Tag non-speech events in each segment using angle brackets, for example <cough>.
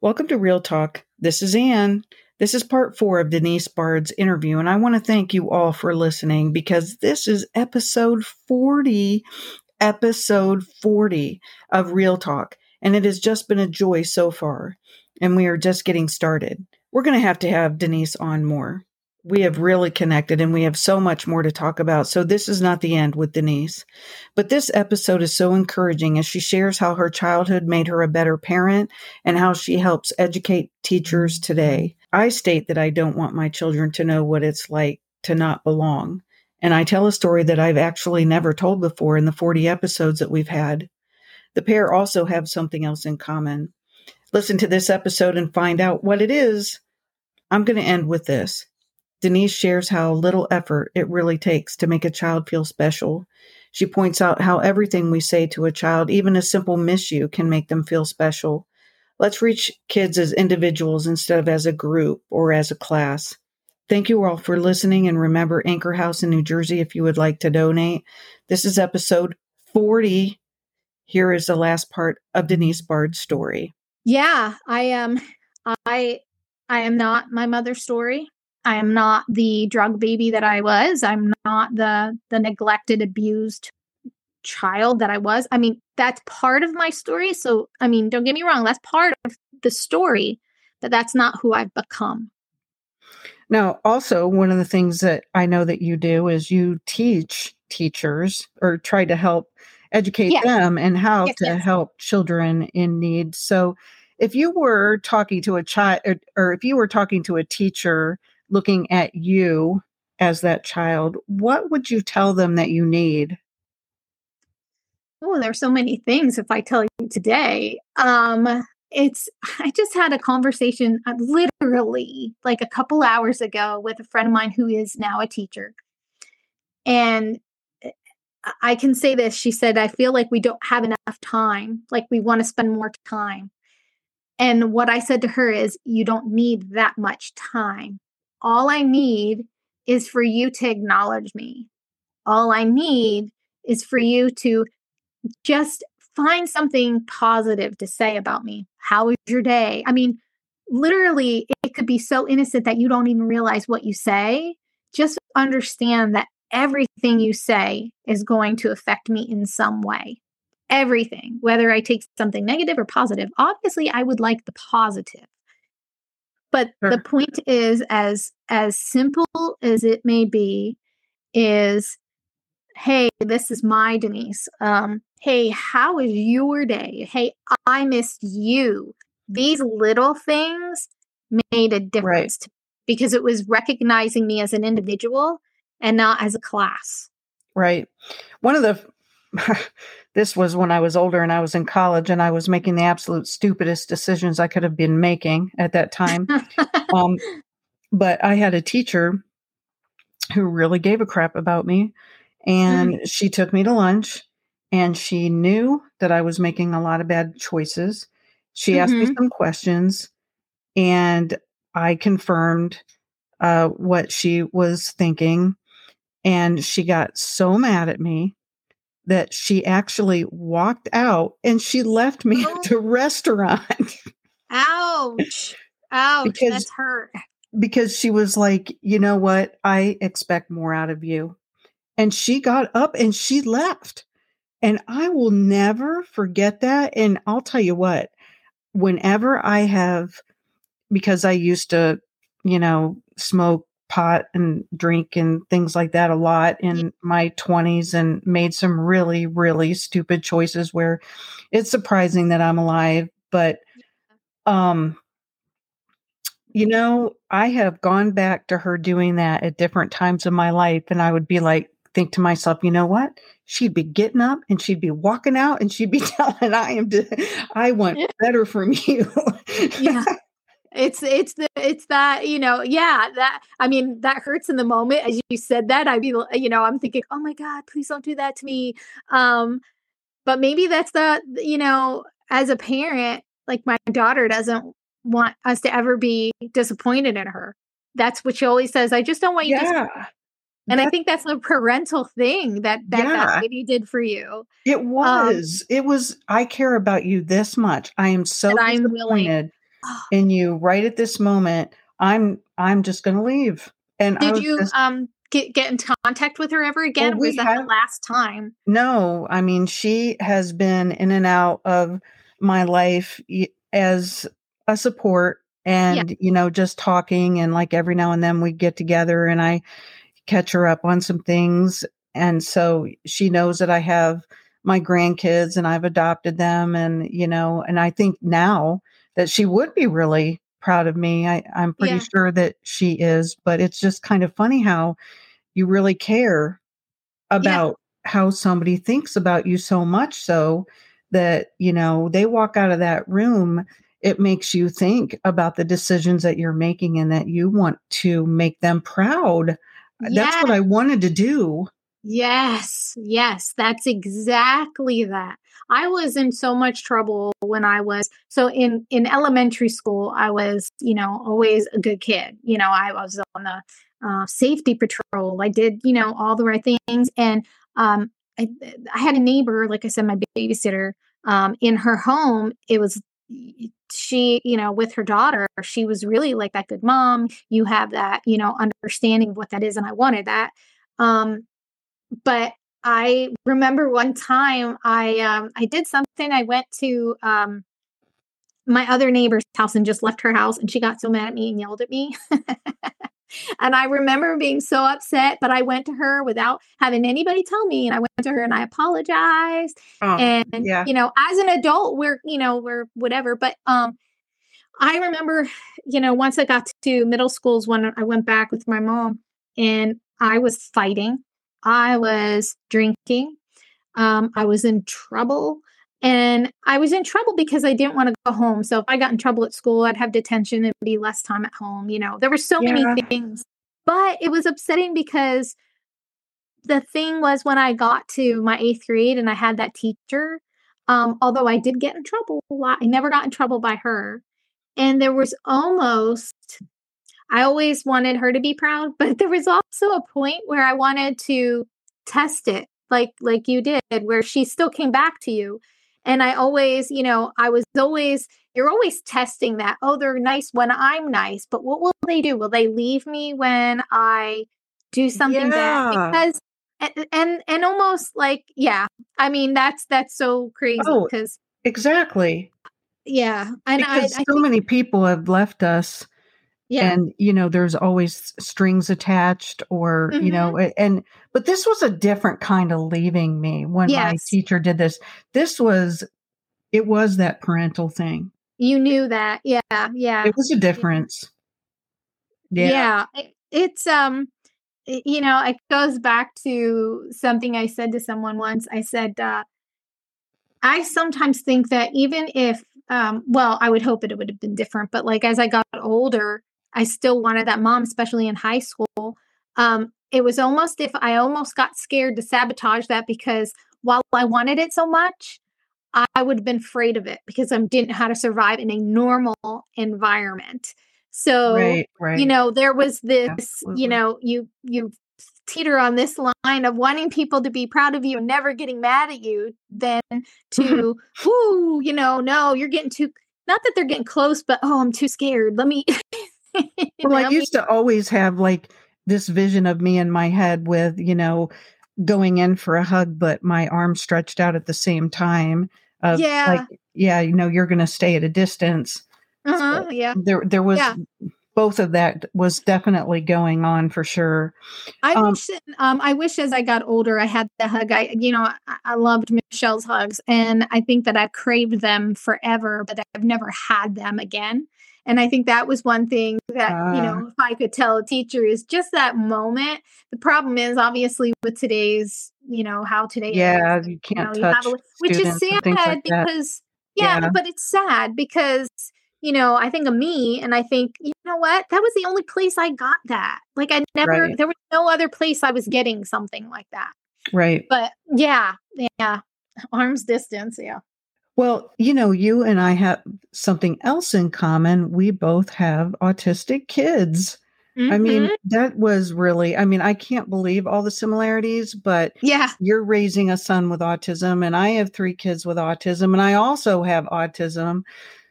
Welcome to Real Talk. This is Ann. This is part four of Denise Bard's interview, and I want to thank you all for listening because this is episode 40, episode 40 of Real Talk, and it has just been a joy so far, and we are just getting started. We're going to have to have Denise on more we have really connected and we have so much more to talk about. So this is not the end with Denise. But this episode is so encouraging as she shares how her childhood made her a better parent and how she helps educate teachers today. I state that I don't want my children to know what it's like to not belong. And I tell a story that I've actually never told before in the 40 episodes that we've had. The pair also have something else in common. Listen to this episode and find out what it is. I'm going to end with this. Denise shares how little effort it really takes to make a child feel special. She points out how everything we say to a child, even a simple miss you, can make them feel special. Let's reach kids as individuals instead of as a group or as a class. Thank you all for listening and remember Anchor House in New Jersey if you would like to donate. This is episode 40. Here is the last part of Denise Bard's story. Yeah, I am um, I I am not my mother's story. I am not the drug baby that I was. I'm not the the neglected, abused child that I was. I mean, that's part of my story. So, I mean, don't get me wrong, that's part of the story, but that's not who I've become. Now, also, one of the things that I know that you do is you teach teachers or try to help educate yes. them and how yes, to yes. help children in need. So, if you were talking to a child or, or if you were talking to a teacher looking at you as that child, what would you tell them that you need? Oh, there's so many things if I tell you today. Um, it's I just had a conversation uh, literally like a couple hours ago with a friend of mine who is now a teacher. And eh, I can say this. She said, I feel like we don't have enough time. Like we want to spend more time. And what I said to her is, you don't need that much time. All I need is for you to acknowledge me. All I need is for you to just find something positive to say about me. How was your day? I mean, literally, it could be so innocent that you don't even realize what you say. Just understand that everything you say is going to affect me in some way. Everything, whether I take something negative or positive. Obviously, I would like the positive. But sure. the point is as as simple as it may be is hey, this is my Denise. Um, hey, how is your day? Hey, I missed you. These little things made a difference right. because it was recognizing me as an individual and not as a class. Right. One of the <laughs> this was when I was older and I was in college and I was making the absolute stupidest decisions I could have been making at that time. <laughs> um, but I had a teacher who really gave a crap about me and mm-hmm. she took me to lunch and she knew that I was making a lot of bad choices. She mm-hmm. asked me mm-hmm. some questions and I confirmed uh, what she was thinking. And she got so mad at me that she actually walked out and she left me oh. at the restaurant. <laughs> Ouch. Ouch. because, that's hurt. Because she was like, you know what? I expect more out of you. And she got up and she left. And I will never forget that. And I'll tell you what, whenever I have, because I used to, you know, smoke pot and drink and things like that a lot in my 20s and made some really really stupid choices where it's surprising that I'm alive but um you know I have gone back to her doing that at different times in my life and I would be like think to myself you know what? She'd be getting up and she'd be walking out and she'd be <laughs> telling I am I want better from you. Yeah it's it's the it's that you know yeah that i mean that hurts in the moment as you said that i be you know i'm thinking oh my god please don't do that to me um but maybe that's the you know as a parent like my daughter doesn't want us to ever be disappointed in her that's what she always says i just don't want you yeah. to and I think that's a parental thing that that, yeah. that lady did for you. It um was. Um, it was. I care about you this much. I am so disappointed willing. In you right at this moment. I'm I'm just going to leave. And Did you just- um get get in contact with her ever again? or we was that the last time? No, I mean, she has been in and out of my life as a support and, you know, just talking. And like every now and then we get together and I catch her up on some things. And so she knows that I have my grandkids and I've adopted them. And, you know, and I think now that she would be really proud of me. I, I'm pretty Yeah. sure that she is, but it's just kind of funny how you really care about how somebody thinks about you so much so that you know they walk out of that room it makes you think about the decisions that you're making and that you want to make them proud that's what i wanted to do Yes, yes, that's exactly that. I was in so much trouble when I was so in in elementary school. I was, you know, always a good kid. You know, I was on the uh, safety patrol. I did, you know, all the right things, and um, I, I had a neighbor, like I said, my babysitter. Um, in her home, it was she, you know, with her daughter. She was really like that good mom. You have that, you know, understanding of what that is, and I wanted that. Um, but I remember one time I um I did something. I went to um my other neighbor's house and just left her house and she got so mad at me and yelled at me. <laughs> and I remember being so upset, but I went to her without having anybody tell me and I went to her and I apologized Oh, and yeah. you know as an adult we're you know we're whatever but um i remember you know once i got to middle schools when i went back with my mom and i was fighting i was drinking um i was in trouble and i was in trouble because i didn't want to go home so if i got in trouble at school i'd have detention and be less time at home you know there were so Yeah. many things but it was upsetting because the thing was when I got to my eighth grade and I had that teacher, um, although I did get in trouble a lot, I never got in trouble by her. And there was almost, I always wanted her to be proud, but there was also a point where I wanted to test it, like like you did, where she still came back to you. And I always, you know, I was always, you're always testing that. Oh, they're nice when I'm nice, but what will they do? Will they leave me when I do something Yeah. bad? Because and, and and almost like yeah i mean that's that's so crazy Oh, because exactly yeah and I, I because so think, many people have left us yeah. and you know there's always strings attached or you know Mm-hmm. and but this was a different kind of leaving me when my teacher did this. This was it was that parental thing. You knew that. Yeah yeah. It was a difference. Yeah, yeah, it- it's um it- you know it goes back to something i said to someone once. I said uh i sometimes think that even if um well i would hope it would have been different but like as i got older i still wanted that mom especially in high school. Um it was almost if i almost got scared to sabotage that because while i wanted it so much i would have been afraid of it because i didn't know how to survive in a normal environment. So right right. you know there was this Absolutely. you know you you teeter on this line of wanting people to be proud of you and never getting mad at you then <laughs> to whoo you know no you're getting too not that they're getting close but oh i'm too scared. Let me <laughs> <laughs> well i used to always have like this vision of me in my head with you know going in for a hug but my arm stretched out at the same time of Yeah. like yeah you know you're going to stay at a distance uh-huh, yeah there there was Yeah. both of that was definitely going on for sure I Um, wish um I wish as I got older I had the hug. I you know I, I loved Michelle's hugs and I think that I've craved them forever, but I've never had them again. And I think that was one thing that you Ah. know if I could tell a teacher is just that moment. The problem is obviously with today's you know how today yeah is, you you can't know, you have touch a- which is sad like because yeah, Yeah. but it's sad because you know I think of me and I think you know what that was the only place I got that like I never Right. there was no other place I was getting something like that right but yeah yeah arm's distance yeah well you know you and i have something else in common we both have autistic kids i mean Mhm. that was really i mean i can't believe all the similarities but yeah you're raising a son with autism and i have three kids with autism and i also have autism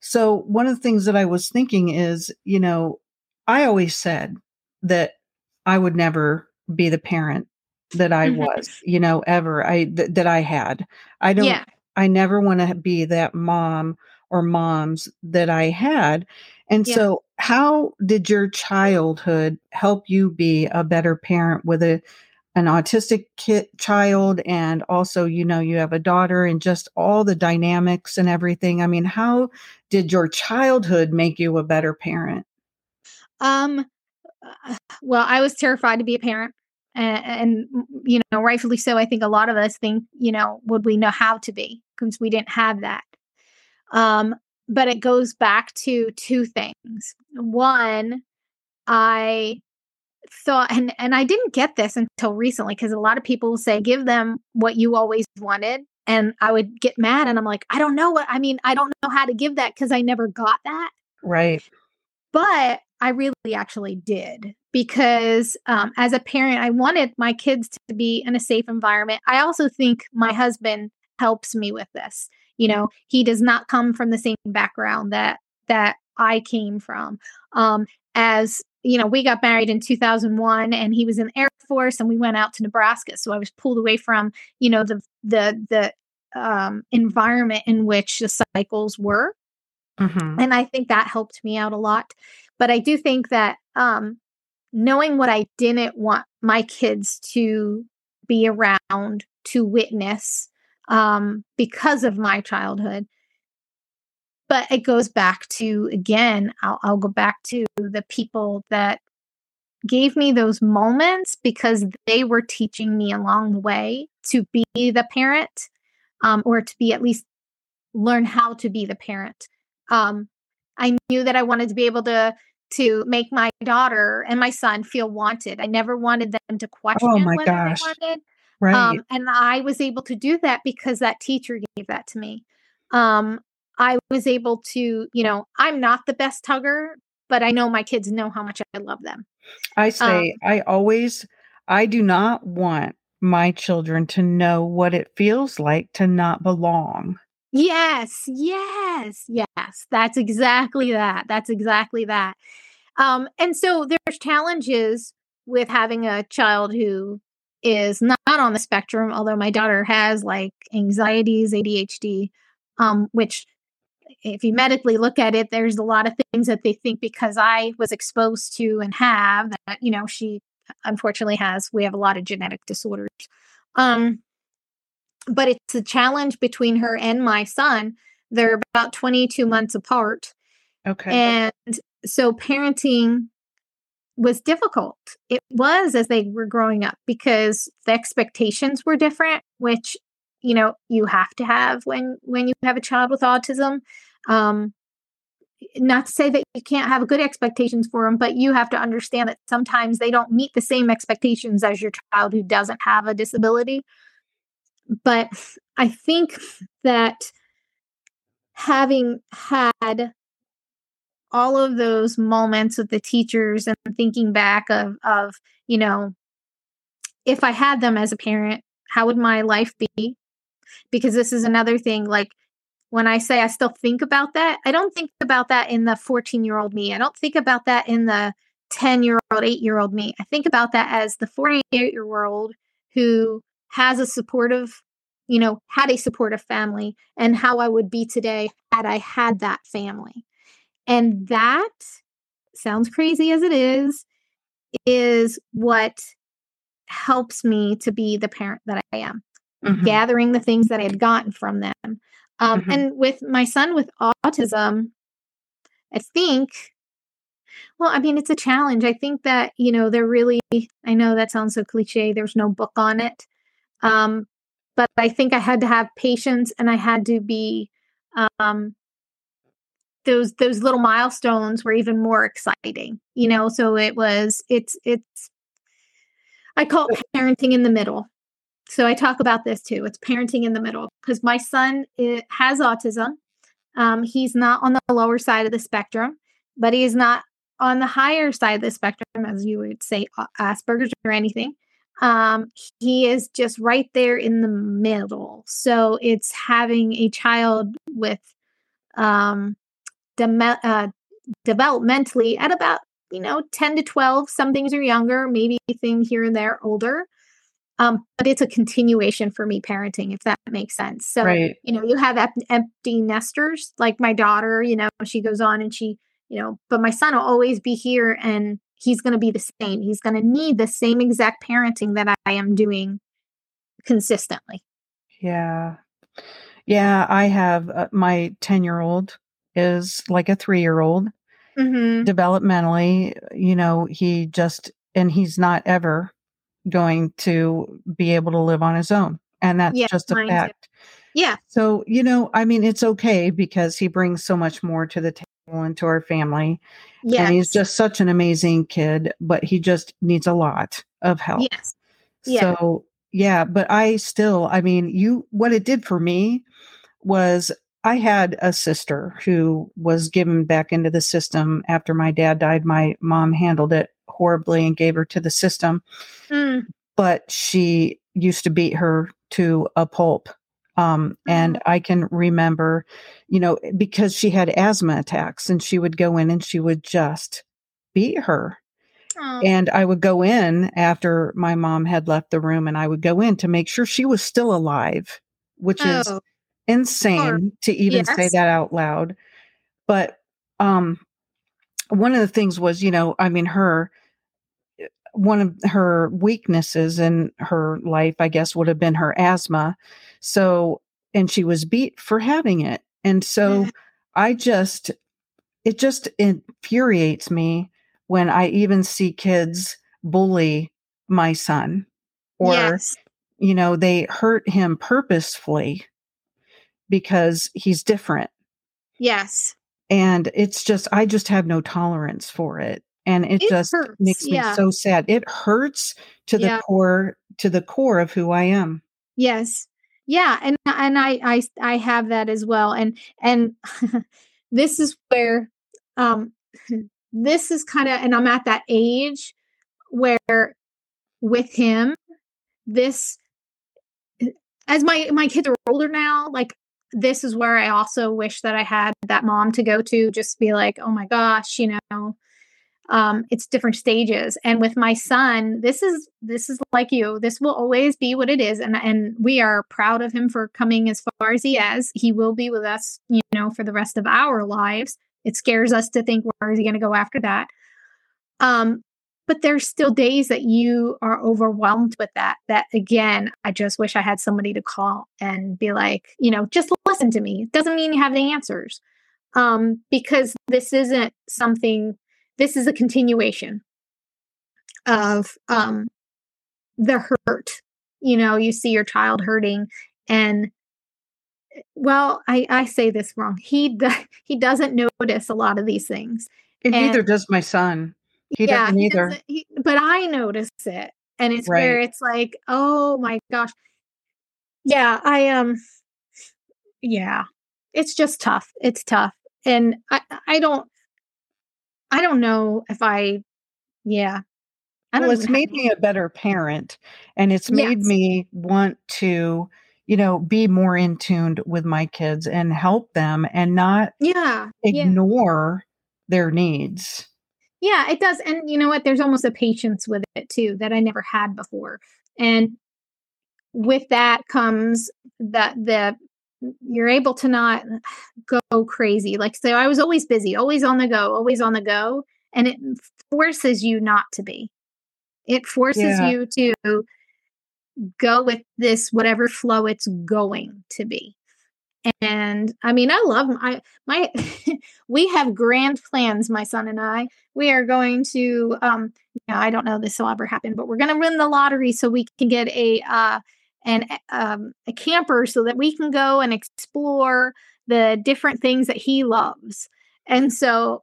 So, one of the things that I was thinking is, you know, I always said that I would never be the parent that I Mhm. was, you know, ever I th- that I had. I don't Yeah. I never want to be that mom or moms that I had. And Yeah. so how did your childhood help you be a better parent with a an autistic kid child and also you know you have a daughter and just all the dynamics and everything. I mean, how did your childhood make you a better parent? Um, uh, well, I was terrified to be a parent. And, and, you know, rightfully so. I think a lot of us think, you know, would we know how to be? Because we didn't have that. Um, but it goes back to two things. One, I thought, and, and I didn't get this until recently because a lot of people will say, give them what you always wanted. And I would get mad and I'm like, I don't know what, I mean, I don't know how to give that because I never got that Right. but I really actually did because um, as a parent, I wanted my kids to be in a safe environment. I also think my husband helps me with this. You know, he does not come from the same background that that I came from. Um, as you know, we got married in 2001, and he was in the Air Force, and we went out to Nebraska. So I was pulled away from you know the the the um, environment in which the cycles were Mhm. and i think that helped me out a lot but i do think that um knowing what i didn't want my kids to be around to witness um because of my childhood. But it goes back to again I'll, I'll go back to the people that gave me those moments because they were teaching me along the way to be the parent um, or to be at least learn how to be the parent. Um, I knew that I wanted to be able to to make my daughter and my son feel wanted. I never wanted them to question Oh my gosh. they wanted. Right. Um, and I was able to do that because that teacher gave that to me. Um, I was able to, you know, I'm not the best hugger, but I know my kids know how much I love them. I Um, say I always I do not want my children to know what it feels like to not belong. Yes, yes, yes. That's exactly that. That's exactly that. Um, and so there's challenges with having a child who is not on the spectrum, although my daughter has like anxieties, ADHD, um, which if you medically look at it, there's a lot of things that they think because I was exposed to and have that, you know, she unfortunately has. We have a lot of genetic disorders. Um, but it's a challenge between her and my son. They're about 22 months apart. Okay. And so parenting was difficult. It was as they were growing up because the expectations were different, which you know you have to have when when you have a child with autism. Um, not to say that you can't have good expectations for them, but you have to understand that sometimes they don't meet the same expectations as your child who doesn't have a disability. But I think that having had all of those moments with the teachers and thinking back of of you know if i had them as a parent how would my life be? Because this is another thing like when i say i still think about that i don't think about that in the 14 year old me. I don't think about that in the 10 year old 8 year old me. I think about that as the 48 year old who has a supportive you know had a supportive family and how i would be today had i had that family and that sounds crazy as it is, is what helps me to be the parent that I am, Mhm. gathering the things that I had gotten from them. Um, Mhm. And with my son with autism, I think, well, I mean, it's a challenge. I think that, you know, they're really, I know that sounds so cliche, there's no book on it. Um, but I think I had to have patience and I had to be, um, those those little milestones were even more exciting you know? So it was it's it's i call it parenting in the middle. So i talk about this too it's parenting in the middle because my son it, has autism. Um, he's not on the lower side of the spectrum but he is not on the higher side of the spectrum as you would say asperger's or anything um, he is just right there in the middle. So it's having a child with um, de- uh, developmentally at about you know 10 to 12 some things are younger maybe thing here and there older. Um, but it's a continuation for me parenting if that makes sense. So Right. you know you have ep- empty nesters like my daughter you know she goes on and she you know but my son will always be here and he's going to be the same he's going to need the same exact parenting that i am doing consistently Yeah. Yeah, I have uh, my 10-year-old is like a 3-year-old mm-hmm. developmentally, you know, he just and he's not ever going to be able to live on his own. And that's Yeah, just a mine too. fact. yeah So, you know, I mean, it's okay because he brings so much more to the table and to our family. yes And he's just such an amazing kid, but he just needs a lot of help. yes yeah. So, yeah, but I still, I mean, you, what it did for me was I had a sister who was given back into the system after my dad died. My mom handled it horribly and gave her to the system, Mm, but she used to beat her to a pulp. Um, and I can remember, you know, because she had asthma attacks and she would go in and she would just beat her. aw, And I would go in after my mom had left the room and I would go in to make sure she was still alive, which is oh, insane to even say that out loud. But um one of the things was, you know, I mean her one of her weaknesses in her life, I guess, would have been her asthma. So, and she was beat for having it. And so Mhm. I just, it just infuriates me when I even see kids bully my son or, yes you know, they hurt him purposefully because he's different. yes And it's just, I just have no tolerance for it. And it, It just hurts, makes me yeah. so sad. It hurts to the Yeah. core, to the core of who I am. Yes. Yeah, and and I I I have that as well. And and <laughs> this is where um <laughs> this is kind of and I'm at that age where with him this <clears throat> as my my kids are older now, like this is where I also wish that I had that mom to go to just be like, "Oh my gosh, you know, um it's different stages. And with my son this is this is like you. This will always be what it is. And and we are proud of him for coming as far as he has he will be with us you know for the rest of our lives. It scares us to think where is he going to go after that? Um but there's still days that you are overwhelmed with that that again i just wish i had somebody to call and be like you know just listen to me. It doesn't mean you have the answers um because this isn't something this is a continuation of um the hurt you know you see your child hurting and well i i say this wrong he do, <laughs> he doesn't notice a lot of these things And neither does my son. He doesn't he either. doesn't- he- but i notice it and it's where it's like oh my gosh yeah i um yeah it's just tough it's tough and i i don't i don't know if i yeah I well, it's made me a better parent and it's made Yes. me want to, you know, be more in tuned with my kids and help them and not yeah yeah ignore their needs. Yeah, it does. And you know what? There's almost a patience with it too that I never had before. And with that comes that the you're able to not go crazy. Like so I was always busy, always on the go, always on the go, and it forces you not to be. It forces Yeah. you to go with this whatever flow it's going to be. And I mean, I love I my <laughs> we have grand plans, my son and I. We are going to um you know, I don't know this will ever happen, but we're gonna win the lottery so we can get a uh an um a camper so that we can go and explore the different things that he loves. And so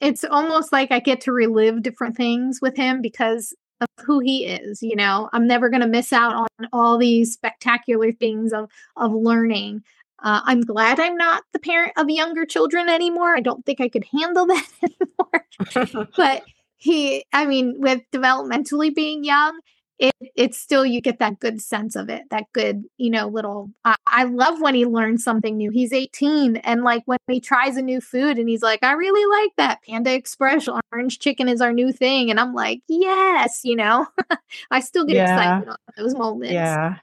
it's almost like I get to relive different things with him because of who he is, you know. I'm never going to miss out on all these spectacular things of of learning. Uh, I'm glad I'm not the parent of younger children anymore. I don't think I could handle <laughs> that anymore. but he, I mean, with developmentally being young, it it's still you get that good sense of it that good you know little I, I love when he learns something new. He's 18 and like when he tries a new food and he's like i really like that. Panda express orange chicken is our new thing. And i'm like yes you know? <laughs> I still get yeah. excited on those moments. Yeah.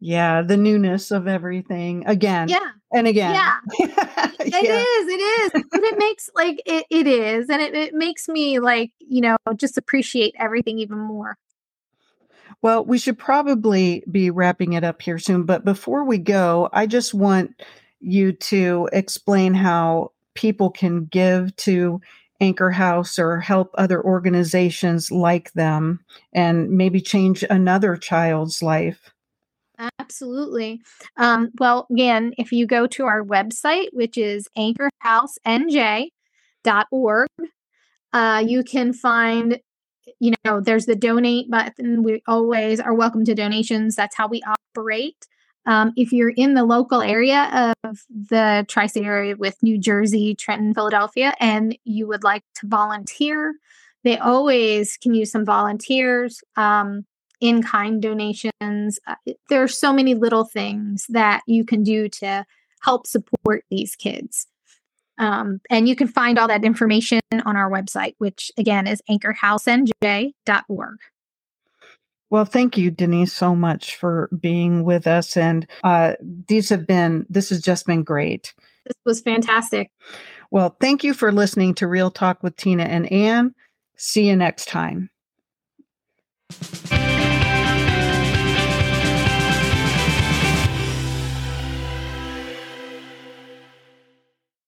Yeah the newness of everything again yeah. and again. Yeah. <laughs> It yeah. is, it is. But it makes like it, it is. And it, it makes me like you know just appreciate everything even more well, we should probably be wrapping it up here soon. But before we go, I just want you to explain how people can give to Anchor House or help other organizations like them and maybe change another child's life. Absolutely. Um, well, again, if you go to our website, which is anchorhousenj.org, uh, you can find you know, there's the donate button. We always are welcome to donations. That's how we operate. Um, if you're in the local area of the tri state area with New Jersey, Trenton, Philadelphia, and you would like to volunteer, they always can use some volunteers, um, in kind donations. Uh, there are so many little things that you can do to help support these kids. Um, and you can find all that information on our website, which again is anchorhousenj.org. Well, thank you, Denise, so much for being with us. And uh, these have been, this has just been great. This was fantastic. Well, thank you for listening to Real Talk with Tina and Ann. See you next time.